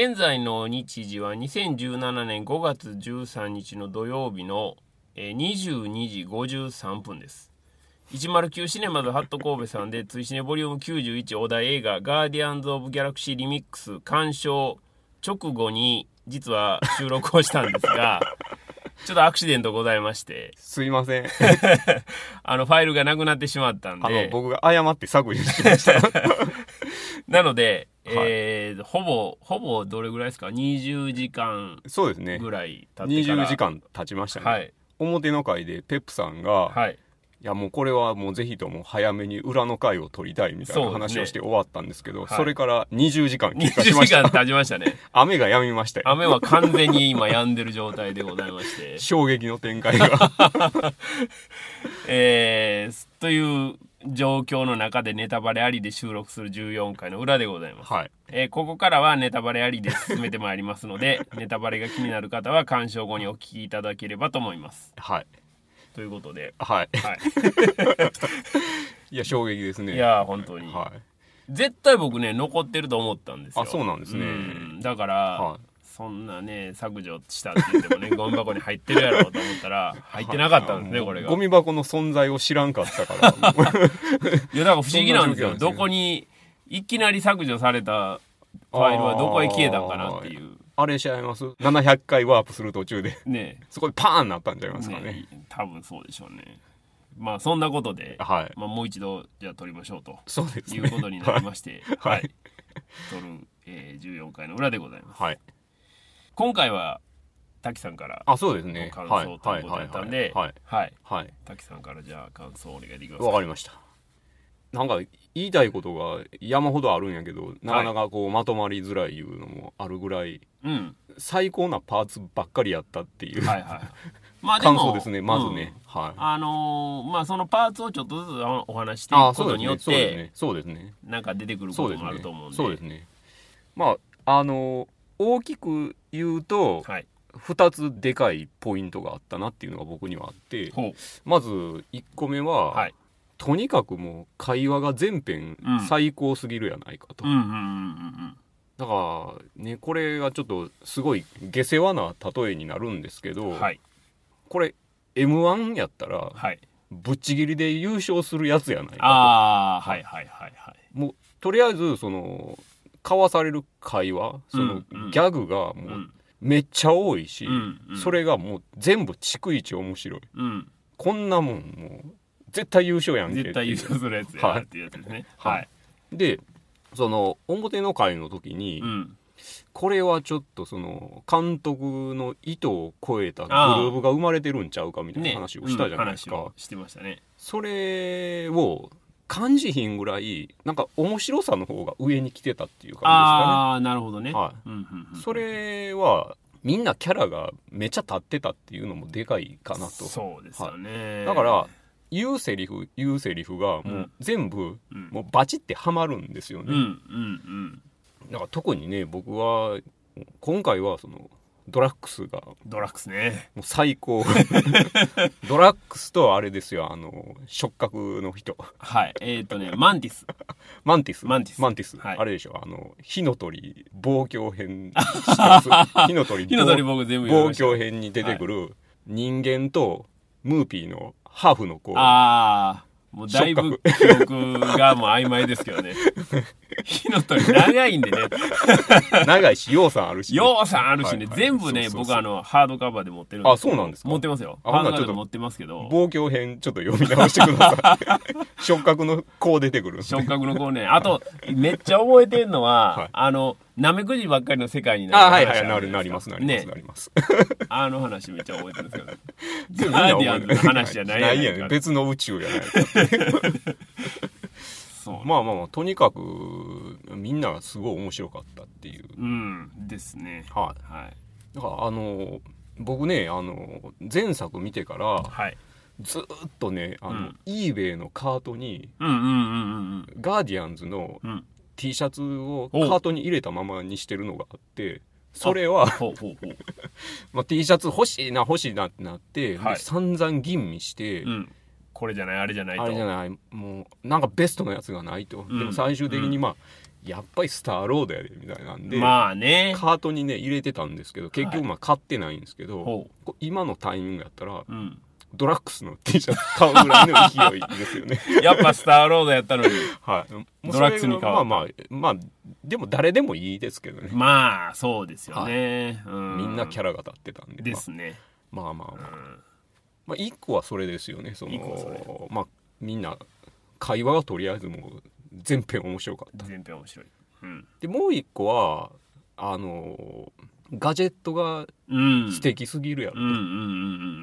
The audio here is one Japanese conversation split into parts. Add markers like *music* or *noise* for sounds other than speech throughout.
現在の日時は2017年5月13日の土曜日のえー22時53分です。109シネマズハット神戸さんで追試ねボリューム91お題映画ガーディアンズ・オブ・ギャラクシー・リミックス鑑賞直後に実は収録をしたんですが、*laughs* ちょっとアクシデントございまして、すいません。*laughs* あのファイルがなくなってしまったんあの、で、僕が謝って削除しました。*laughs* *laughs* なので、はいえーほぼ、ほぼどれぐらいですか ?20 時間そうですね。ぐらい経ってから。20時間経ちましたね。はい。表の回でペップさんが、はい。いやもうこれはもうぜひとも早めに裏の回を取りたいみたいな話をして終わったんですけど、はいそれから20時間経過20しました。時間経ちましたね。*laughs* 雨が止みましたよ。雨は完全に今止んでる状態でございまして。*laughs* 衝撃の展開が。えー、という状況の中でネタバレありで収録する14回の裏でございます。はい。えーここからはネタバレありで進めてまいりますので、*laughs* ネタバレが気になる方は鑑賞後にお聞きいただければと思います。はい。ということで、はい。はい。*laughs* いや、衝撃ですね。いやー、本当に。はい。絶対僕ね、残ってると思ったんですよ。あそうなんですねんだから、はいそんなね、削除したって言ってもね、ゴミ箱に入ってるやろうと思ったら、入ってなかったんですね、これが。ゴミ箱の存在を知らんかったから。*laughs* いや、だから不思議なんですよ。*laughs* どこに、いきなり削除されたファイルはどこへ消えたんかなっていう。あれしちゃいます ?700 回ワープする途中で、ねそこでパーンなったんちゃいますかね。ね多分そうでしょうね。まあ、そんなことで、はい。まあ、もう一度、じゃあ撮りましょうと。そうですね。いうことになりまして、はいはい。撮る、えー、14回の裏でございます。はい。今回は、滝さんからあ、そうですね。感はい。想ということだったんで、はい。はい。はい。滝さんからじゃあ感想をお願いできますわかりました。なんか言いたいことが山ほどあるんやけどなかなかこうまとまりづらいいうのもあるぐらいうん。最高なパーツばっかりやったっていうはいはい。*laughs* まあ感想ですねまずね、うんはいあのーまあそのパーツをちょっとずつお話していあくことによっそうですて、ねそうですねなんか出てくることもあると思うんで。そうですねまああの大きく言うとはい。2つでかいポイントがあったなっていうのが僕にはあって。まず1個目は、はい。とにかくもう会話が全編うん最高すぎるやないかと、だからねこれがちょっとすごい下世話な例えになるんですけど、うん。はい。これ m 1やったらはい。ぶっちぎりで優勝するやつやないかああ、はいはいはいはい。ともうとりあえずその交わされる会話そのギャグがもう。うんめっちゃ多いし、それがもう全部逐一面白いうん。こんなもんもう絶対優勝やんけ絶対優勝するやつやなっていうやつですね。はいはい。でその表の会の時に、うん。これはちょっとその監督の意図を超えたグルーブが生まれてるんちゃうかみたいなね。話をしたじゃないですか、うん話をしてましたね。それを感じひんぐらいなんか面白さの方が上に来てたっていう感ああ、なるほどね。はうんうんうんじですかねそれはみんなキャラがめっちゃ立ってたっていうのもでかいかなと。そうですよね。だから言うセリフ言うセリフがもう全部うん。もうバチってはまるんですよね、うんうんうん。だから特にね僕は今回はそのドラックスが。もドラックスね。う最高。*laughs* ドラックスとあれですよあの触角の人。はい。えっ、とね、マンティス。マンティス？マンティス。マンティス、はい。あれでしょあの火の鳥望郷編 *laughs* 火の鳥火の鳥僕全部。望郷編に出てくる人間とムーピーのハーフの子。ああ、もうだいぶ記憶がもう曖昧ですけどね。*laughs* 火の鳥長いんでね。長いしようさんあるしようさんあるしね。はいはい全部ね、そうそうそう僕あの、ハードカバーで持ってるんであそうなんですか？持ってますよ。あハードカバーで持ってますけど。望郷編ちょっと読み直してください *laughs* 触覚の子出てくる触覚の子ね。あと、めっちゃ覚えてんのは、*laughs* はいあの、なめくじばっかりの世界になるあはい話はいなるなりますなりますねなりますあの話めっちゃ覚えてるんですけど。全ガーディアンズの話じゃないやないやね別の宇宙やないか。まあまあまあとにかくみんながすごい面白かったっていううん、ですね。はいはい。だからあの僕ねあの前作見てからはい。ずーっとねあの、うん eBay のカートにうんうんうんうんガーディアンズのうん。うん。T シャツをカおートに入れたままにしてるのがあってそれは。*laughs* まあ、T シャツ欲しいな欲しいなってなって、はいで散々吟味して、うん。これじゃない、あれじゃないと。あれじゃないもうなんかベストのやつがないと、うんでも最終的にまあ、やっぱりスターロードやでみたいなんで、まあねカートにね入れてたんですけど結局まあ買ってないんですけど、ほこう今のタイミングやったらう、うん、ドラッグスの T シャツ買うぐらいの勢いですよね。*laughs* やっぱスターロードやったのに。はい。ドラッグスに買う。まあまあまあでも誰でもいいですけどね、まあそうですよね、うん、みんなキャラが立ってたんで。ですね、まあ、まあまあ。まあ、うん。まあ、一個はそれですよね。そのまあみんな会話がとりあえずもう全編面白かった。全編面白い、うん。でもう一個はあのガジェットがうん、素敵すぎるやろ、うんうんうんうん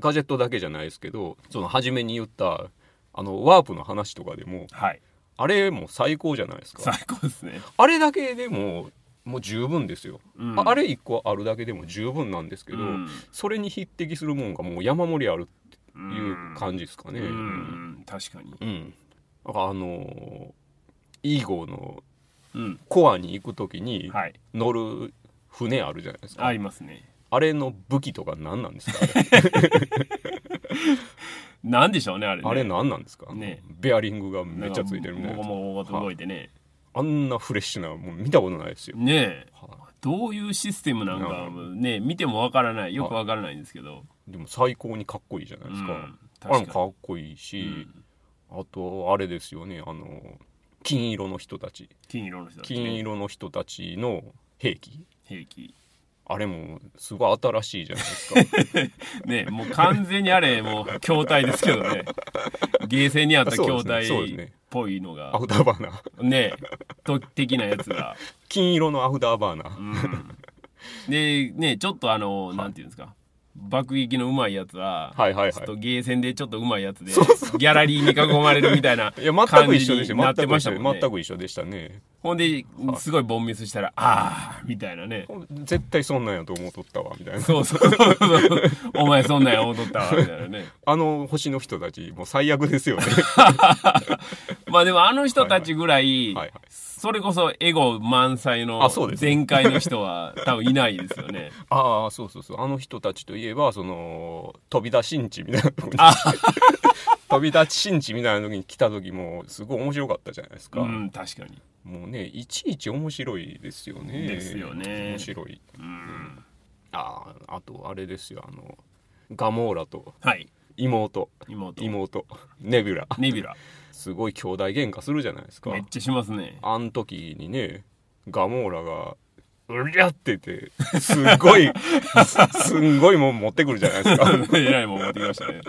ガジェットだけじゃないですけどその初めに言ったあのワープの話とかでもはい。あれも最高じゃないですか。最高ですね、あれだけでももう十分ですよ、うん、ああれ一個あるだけでも十分なんですけど、うん。それに匹敵するもんがもう山盛りあるってういう感じですかね。うん。うん。確かに。うん、だからあのーイーゴーのうん。コアに行く時にはい。乗る船あるじゃないですか、ありますねあれの武器とか何なんですか？あれなんでしょうねあれね。あれ何なんですか、ね。ベアリングがめっちゃついてるみたいなもご動いてね、あんなフレッシュなもう見たことないですよ、ねえ。はどういうシステムなんかね見てもわからない。よくわからないんですけど、いでも最高にかっこいいじゃないですか、うんあれも確かかっこいいし、あとあれですよねあの金色の人たち。金色の人たち、ね、金色の人たちの兵器。兵器あれもすごい新しいじゃないですか。*laughs* ねもう完全にあれもう筐体ですけどね。ゲーセンにあった筐体っぽいのアがフターバーナー。ねと的なやつが、*laughs* 金色のアフターバーナー、うん、でねちょっとあの、なんていうんですか爆撃のうまいやつは、はいはいはい。ちょっとゲーセンでちょっとうまいやつでギャラリーに囲まれるみたいな *laughs* 感く一緒でしたじになって全く一緒でました。もんね全く一緒でしたね。ほんで、すごいボンミスしたら、ああみたいなね。絶対そんなんやと思っとったわみたいな。そうそう。そうそう。お前そんなんや踊ったわ、みたいなね。*laughs* あの星の人たちもう最悪ですよね。*laughs* まあでもあの人たちぐらい、はいはい。それこそエゴ満載の全開の人は多分いないですよね。ああそうそうそう。あの人たちといえばその飛び出しんちみたいなとこにあ *laughs* 飛び立ちしんちみたいな時に来た時もすごい面白かったじゃないですか、うん、確かに。もうねいちいち面白いですよねですよね面白いうん。あああとあれですよあのガモーラとはい。妹妹。妹ネビュラネビュラ。すごい兄弟喧嘩するじゃないですかめっちゃしますね。あん時にねガモーラが「うりゃ!」って言ってすっごい *laughs* すすんごいもん持ってくるじゃないですかえらいもん持ってきましたね。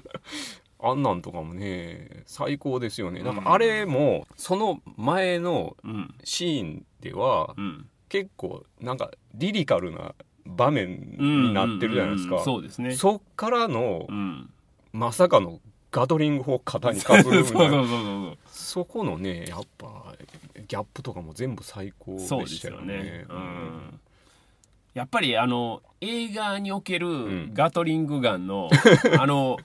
あんなんとかもね最高ですよねなんかあれもその前のうん。シーンではうん。結構なんかリリカルな場面になってるじゃないですかそうですね。そっからのうん。まさかのガトリング砲肩にかぶるみたいな。*laughs* そこのねやっぱギャップとかも全部最高でそうですしたよね。よね。うん。やっぱりあの映画におけるん。ガトリングガンの、*laughs* あの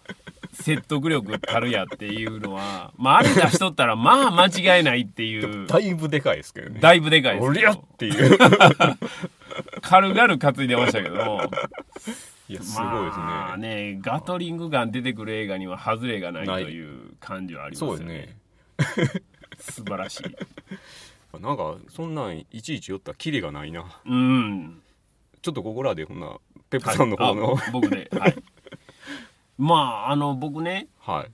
説得力たるやっていうのは、まあ、あれ出しとったらまあ間違いないっていう。だいぶでかいですけどね。だいぶでかいですおりゃっていう。*laughs* 軽々担いでましたけどもいやすごいですね,、まあねガトリングガン出てくる映画には外れがないという感じはありますよそうですね。ね素晴らしい。*laughs* なんかそんなんいちいち寄ったらキリがないな。うん。ちょっとここらでほんなペップさんの方のあ僕ではい。まああの僕ね。はい。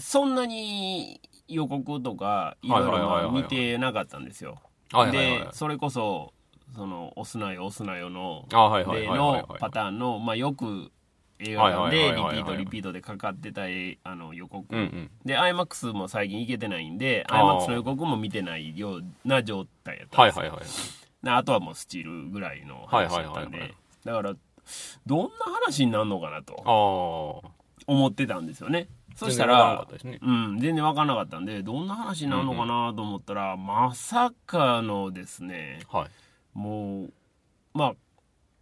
そんなに予告とかいろいろはいはいはいはいはい見てなかったんですよ。はいはいはいでそれこそその「押すなよ押すなよの」例のパターンの、まあ、よく映画館でリピートリピートでかかってたえあの予告、うんうん。で iMAX も最近行けてないんで iMAX の予告も見てないような状態やったんですよ、はいはいはいであとはもうスチールぐらいの話だったんで、だからどんな話になるのかなと思ってたんですよね。そしたらうん、全然分からなかったんでどんな話になるのかなと思ったら、まさかのですねはいもうまあ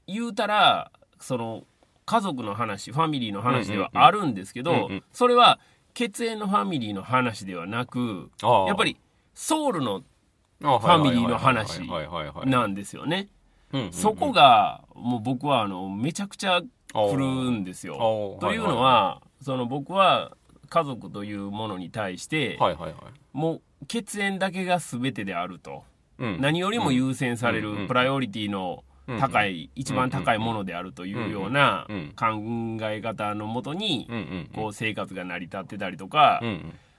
言うたらその家族の話ファミリーの話ではあるんですけど、うんうん。うんそれは血縁のファミリーの話ではなくやっぱりソウルのファミリーの話なんですよね。そこがもう僕はあのめちゃくちゃ来るんですよ。というのは、その僕は家族というものに対して、はいはいはい。もう血縁だけが全てであると。うん。何よりも優先されるプライオリティの高い、一番高いものであるというような考え方のもとにこう生活が成り立ってたりとか、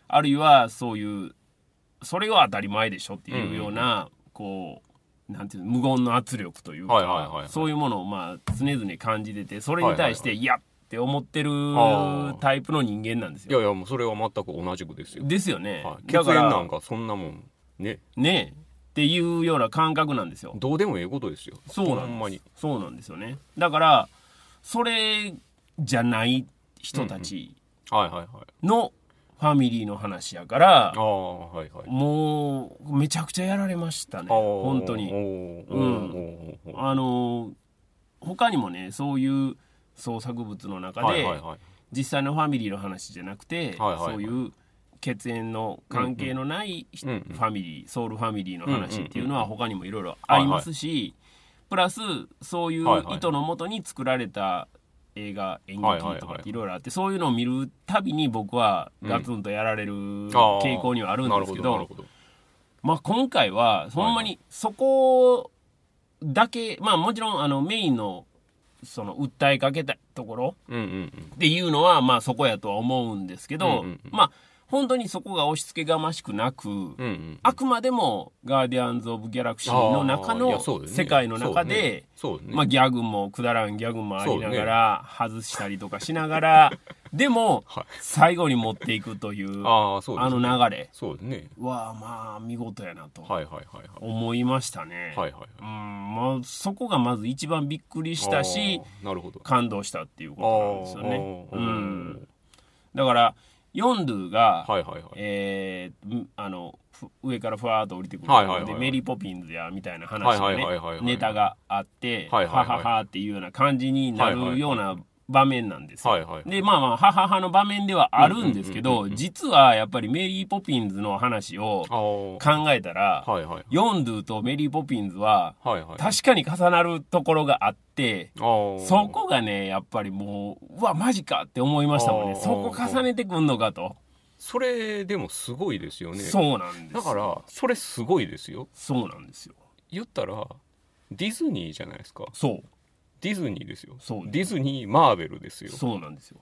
あるいはそういうそれは当たり前でしょっていうような、こうなんていうの無言の圧力というか、はいはいはいはい。そういうものをまあ常々感じててそれに対して、はいいやって思ってるタイプの人間なんですよ。いやいやもうそれは全く同じくですよ、ですよね。はい、なんかそんなもんね。ねっていうような感覚なんですよ。どうでもええことですよ。そうなんです。そうなんですよね。だからそれじゃない人たちのファミリーの話やから、ああはいはい。もうめちゃくちゃやられましたね。本当に。にうん。あの他にもねそういう創作物の中で、はいはいはい。実際のファミリーの話じゃなくて、はいはいはい。そういう血縁の関係のないファミリーソウルファミリーの話っていうのはうん他にもいろいろありますし、プラスそういう意図のもとに作られた映画演劇とかいろいろあってそういうのを見るたびに僕はガツンとやられる傾向にはあるんですけど,、まあ、今回はほんまにそこだけまあもちろんあのメインのその訴えかけたところっていうのはまあそこやとは思うんですけど、まあ本当にそこが押し付けがましくなく、うんうんうん。あくまでも「ガーディアンズ・オブ・ギャラクシー」の中の世界の中で、そうですね。まあ、ギャグもくだらんギャグもありながら外したりとかしながら *laughs* でもはい。最後に持っていくというあの流れそうですね。はまあ見事やなと思いましたね。はいはいうんまあ、そこがまず一番びっくりしたしあーなるほど。感動したっていうことなんですよね。うん、だからヨンドゥが、はいはいはい。えあのふ上からふわーっと降りてくる、でメリー・ポピンズやみたいな話ネタがあって、はいはいはいはははっていうような感じになるような場面なんですよ。はいはいでまあまあはははの場面ではあるんですけど実はやっぱりメリー・ポピンズの話を考えたら、はいはい。ヨンドゥとメリー・ポピンズははいはい。確かに重なるところがあってあー。そこがねやっぱりもううわマジかって思いましたもんね。そこ重ねてくんのかと。それでもすごいですよね。そうなんです。だからそれすごいですよ。そうなんですよ。言ったらディズニーじゃないですか。そうディズニーですよ。そうディズニーマーベルですよ。そうなんですよ。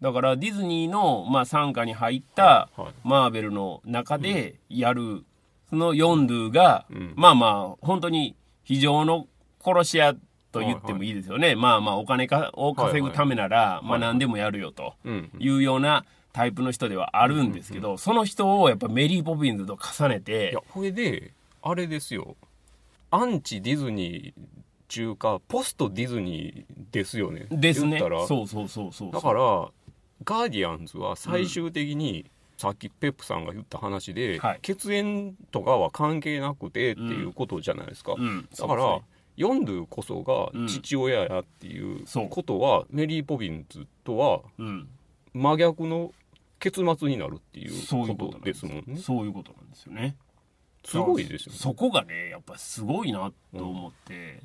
だからディズニーの、まあ、傘下に入ったはいマーベルの中でやる、そのヨンドゥが、うん。まあまあ本当に非常の殺し屋と言ってもいいですよね、まあまあお金かを稼ぐためなら、まあ何でもやるよとうんいうようなタイプの人ではあるんですけど、その人をやっぱメリー・ポピンズと重ねいてやこれであれですよ。アンチディズニー中かポストディズニーですよね。ですね。言ったら。そうそうそうそうだからガーディアンズは最終的に、さっきペップさんが言った話で、はい。血縁とかは関係なくてっていうことじゃないですか、うん。だから、そうヨンドゥこそが父親やっていうそう。ことは、メリー・ポピンズとはですねうん。真逆の結末になるっていうそういうここととですもんね。そういうことなんですよね。すごいですよね。そこがねやっぱすごいなと思って、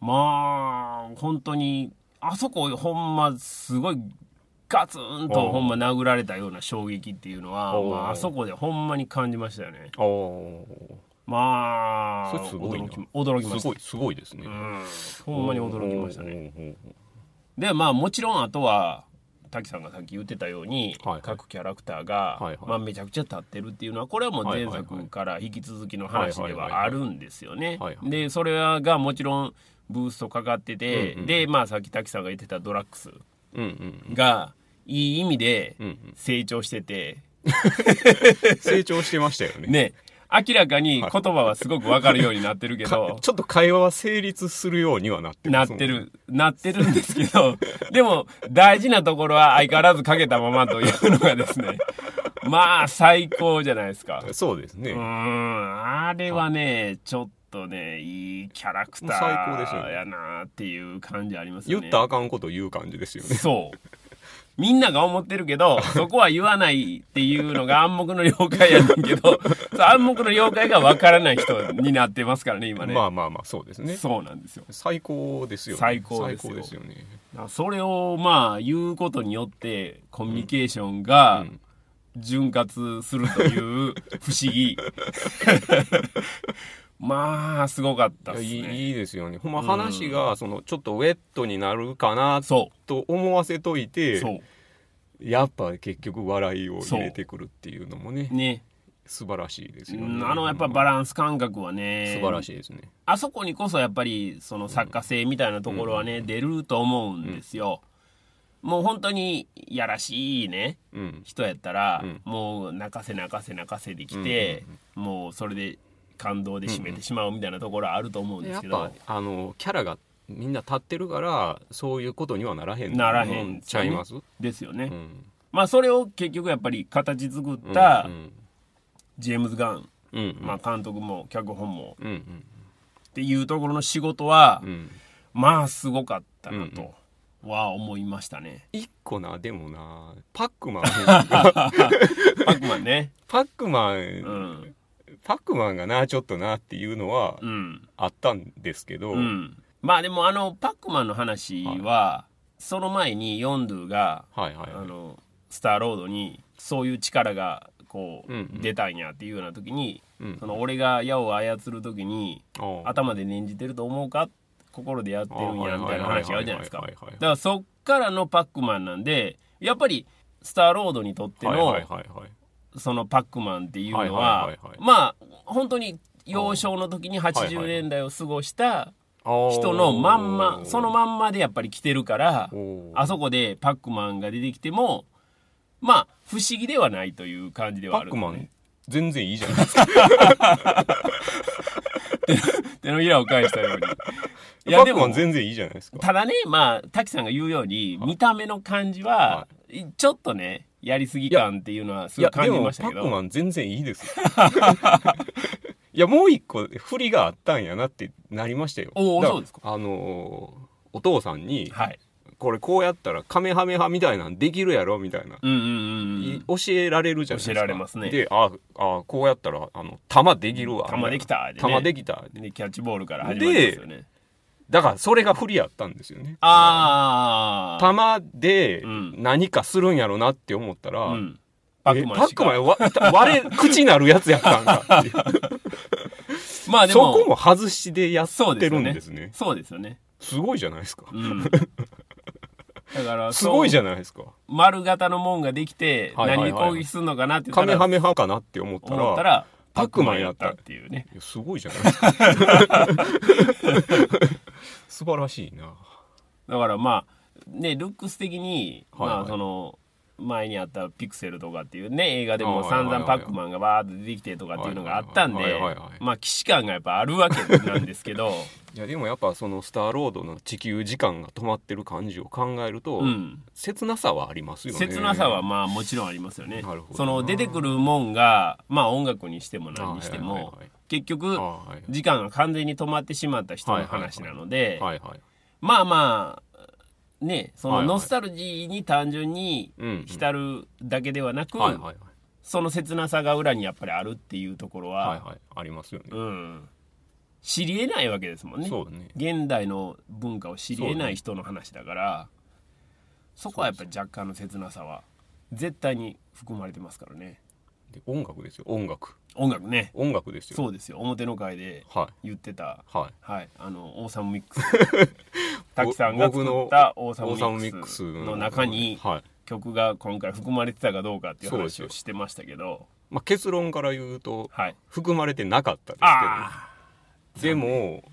まあ本当にあそこほんますごいガツンとう。んほんま殴られたような衝撃っていうのは、う。んまあ、あそこでほんまに感じましたよねまあ驚き驚きました。すごいすごいですね、うん。ほんまに驚きましたね。ねでまあもちろんあとは滝さんがさっき言ってたように、はいはい。各キャラクターが、はいはい。まあ、めちゃくちゃ立ってるっていうのはこれはもう前作から引き続きの話ではあるんですよね。でそれがもちろんブーストかかってて、うんうんでまあさっき滝さんが言ってたドラッグスうんうんがいい意味で成長してて、*laughs* 成長してましたよね。ね。明らかに言葉はすごく分かるようになってるけかど。ちょっと会話は成立するようにはなってますもんなってる、なってるんですけど、*laughs* でも大事なところは相変わらずかけたままというのがですね、まあ最高じゃないですか。そうですね、うーん、あれはね、ちょっとね、いいキャラクターやなっていう感じありますよね。言ったらあかんこと言う感じですよね。そう。みんなが思ってるけど、*laughs* そこは言わないっていうのが暗黙の了解やねんけど、暗黙の了解がわからない人になってますからね、今ね。まあまあまあそうですね。そうなんですよ。最高ですよね。最高ですよ。ですよね。それをまあ言うことによってコミュニケーションがうん。潤滑するという不思議 *laughs* まあすごかったっすね。いいいですよね。ほんまうん。話がそのちょっとウェットになるかなそと思わせという。てやっぱ結局笑いを入れてくるっていうのもねね。素晴らしいですうよね。んあのやっぱバランス感覚はね。素晴らしいですね。あそこにこそやっぱりその作家性みたいなところはね、出ると思うんですよ、もう本当にやらしいねうん。人やったら、うん。もう泣かせ泣かせ泣かせできて、もうそれで感動で締めてしまうみたいなところはあると思うんですけど、ぱあのキャラがみんな立ってるからそういうことにはならへんならへんもちゃいます、ですよね、うん。まあそれを結局やっぱり形作ったうんジェームズ・ガン、うんうん。まあ、監督も脚本も。うんうん。っていうところの仕事は、うん。まあすごかったなとは思いましたね。一個なでもなパックマン。*laughs* パックマンね。*laughs* パックマン、うん。パックマンがなちょっとなっていうのはうん。あったんですけど、うん。まあでもあのパックマンの話は、その前にヨンドゥが、はいはいあのスターロードにそういう力がこう、うんうん。出たんやっていうような時に、うんその俺が矢を操る時に頭で念じてると思うか？心でやってるんやみたいな話があるじゃないですか。だはいはいはいはいはいからそっからのパックマンなんでやっぱりスターロードにとっての、はいはいはいはいそのパックマンっていうのは,、まあ本当に幼少の時にはいはい80年代を過ごした人のまんまそのまんまでやっぱり来てるからあそこでパックマンが出てきてもまあ不思議ではないという感じではあるパックマンね全然いいじゃないですか。手のひらを返したように。いやでもン全然いいじゃないですか。ただねまあ滝さんが言うように見た目の感じははちょっとねやりすぎ感っていうのはすごい感じましたけど。パックマン全然いいです。よ *laughs* いやもう一個振りがあったんやなってなりましたよ。おーそうですか。あのーお父さんにはい。これこうやったらカメハメハみたいなんできるやろみたいな、うんうんうん教えられるじゃないですか。教えられますね。でああこうやったらあの弾できるわ。弾できたでね。弾できたでキャッチボールから始まりますよねだからそれが振りやったんですよね。ああ弾でうん。何かするんやろなって思ったら、うん。パえックマンパックマンわ割れ *laughs* 口なるやつやったんかっていう。*laughs* まあでも。そこも外しでやってるんですね。そうですよね。すごいじゃないですか。うん。だから *laughs* すごいじゃゃないですか。丸型のもんができて何に攻撃するのかなってカメハメハかなって思ったら思ったらパックマンやったっていうね。すごいじゃないですか素晴らしいな。だからまあねルックス的にはいはい。まあその前にあったピクセルとかっていうね映画でも散々パックマンがバーッと出てきてとかっていうのがあったんでまあ既視感がやっぱあるわけなんですけど。*laughs* いやでもやっぱそのスターロードの地球時間が止まってる感じを考えると、うん。切なさはありますよね。切なさはまあもちろんありますよね。その出てくるもんがまあ音楽にしても何にしてもはいはいはいはい結局時間が完全に止まってしまった人の話なのでまあまあねそのノスタルジーに単純に浸るだけではなくその切なさが裏にやっぱりあるっていうところははいはい。ありますよね、うん。知り得ないわけですもんね。ね。現代の文化を知り得ない人の話だからそこはやっぱり若干の切なさは絶対に含まれてますからね。で音楽ですよ音楽音楽ね。音楽ですよ。そうですよ。表の会ではい。言ってた。はい。はい。あのオーサムミックス。*laughs* 滝さんが作ったオーサムミックスの中に。はい。曲が今回含まれてたかどうかっていう話をしてましたけど。まあ、結論から言うとはい。含まれてなかったですあけどでも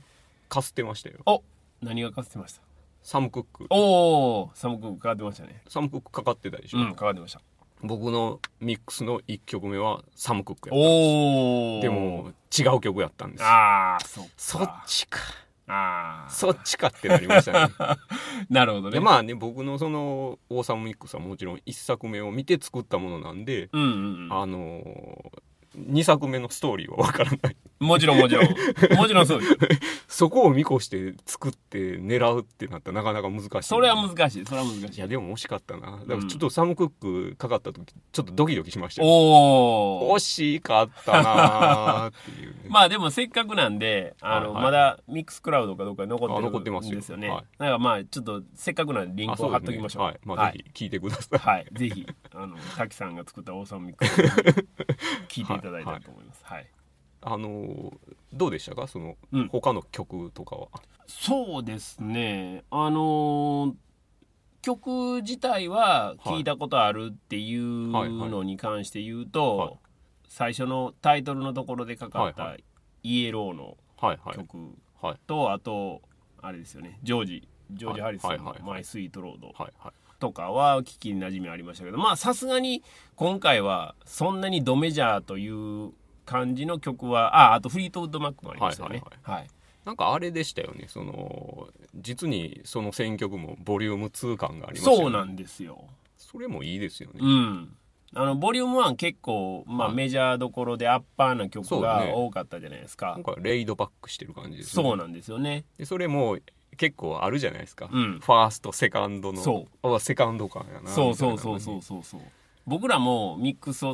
かすってましたよ。あお何がかかってました？サム・クック。おおサム君かかってましたね。サム・クックかかってたでしょ、うんかかってました僕のミックスの1曲目はサム・クックやったおおでも違う曲やったんです。よああそっちか。ああそっちかってなりましたね。*laughs* なるほどね。でまあね僕のそのオーサムミックスはもちろん1作目を見て作ったものなんで、うんうんうん。あのー、2作目のストーリーはわからない。もちろんもちろん。もちろんそうです。*laughs* そこを見越して作って狙うってなったらなかなか難しい。それは難しい。それは難しい。いやでも惜しかったな。だからちょっとサム・クックかかった時ちょっとドキドキしましたよ。おお惜しかったなーっていうね。*laughs* まあでもせっかくなんであの、はいはい。まだミックスクラウドかどうかに残ってあ残ってるますですよ。ねはい。だからまあちょっとせっかくなんでリンクを貼っときましょう。ね。はい。まあ、ぜひ聞いてください、はい、ぜひあの *laughs* 滝さんが作ったオーサムミックス聞いていただいたらと思います。はい、あのどうでしたか？その、うん。他の曲とかは。そうですね。あのー曲自体は聞いたことあるっていうはいはいのに関して言うと、はい。最初のタイトルのところでかかったはいは「イエロー」のはいはい。曲はい。とあとあれですよね。ジョージ。ジョージ・ハリスンのはいはいはい「マイ・スイート・ロードはいはい」とかは聞きなじみありましたけどまあさすがに今回はそんなにドメジャーという感じの曲はああとフリートウッド・マックもありましたよね。はいはいなんかあれでしたよね。その実にその選曲もボリューム2感がありましたよね。そうなんですよ。それもいいですよね、うん。あのボリューム1結構、まあ、はい。メジャーどころでアッパーな曲が多かったじゃないですか。今回はレイドバックしてる感じですね。そうなんですよね。でそれも結構あるじゃないですか、うん。ファーストセカンドの。そう。あセカンド感やなそうそうそうそうそうそう。僕らもミックス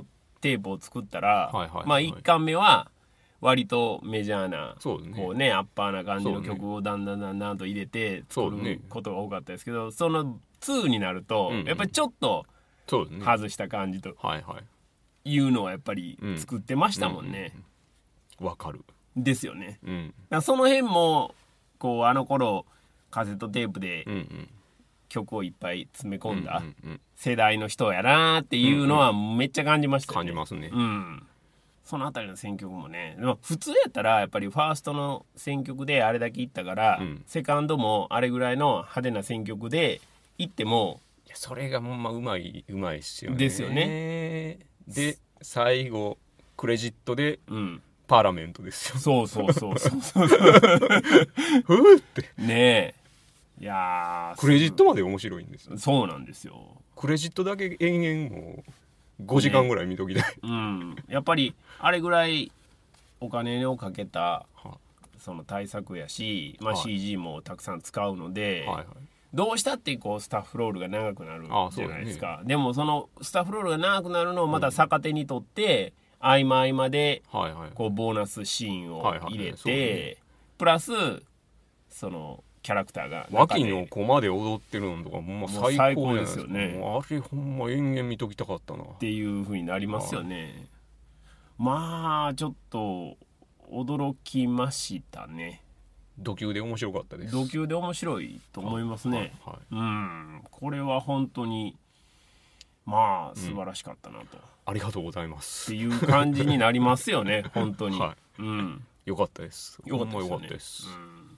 テープを作ったら、はいはいはいまあ1巻目は割とメジャーなそうね。こうねアッパーな感じの曲をだんだんだんだんと入れて作そうね。ることが多かったですけどその2になるとうん。うんやっぱりちょっと外した感じとはいはい。いうのはやっぱりうん。作ってましたもんね、わかる。ですよね。うん。その辺もこうあの頃カセットテープで曲をいっぱい詰め込んだ世代の人やなっていうのはめっちゃ感じましたよね。感じますね。うん。そのあたりの選曲もね。でも普通やったらやっぱりファーストの選曲であれだけいったから、うん。セカンドもあれぐらいの派手な選曲でいってもそれがほんまうまいうまいっすよね。ですよね。で最後クレジットでうん。パーラメントですよ。そうそうそうそうそう。*laughs* ふーって。ねえいやークレジットまで面白いんですよ。そうなんですよ。クレジットだけ延々もう5時間ぐらい見ときたい、うん。やっぱりあれぐらいお金をかけたはその対策やし、まあ、はい。CG もたくさん使うので、はいはい。どうしたってこうスタッフロールが長くなるじゃないですか。でもそのスタッフロールが長くなるのをまた逆手にとって、合間合間ではいはい。こうボーナスシーンをはいはい。入れてプラスそのキャラクターが中脇でのコマで踊ってるのとかもう最高ですよね。あれほんま延々見ときたかったな。っていう風になりますよね。まあちょっと驚きましたね。土球で面白かったです。同級で面白いと思いますね、はい。はい。うん。これは本当にまあ素晴らしかったなと、っありがとうございます。ていう感じになりますよね本当に、*laughs* はうん。よかったです。よかったですよね。よかったです、うん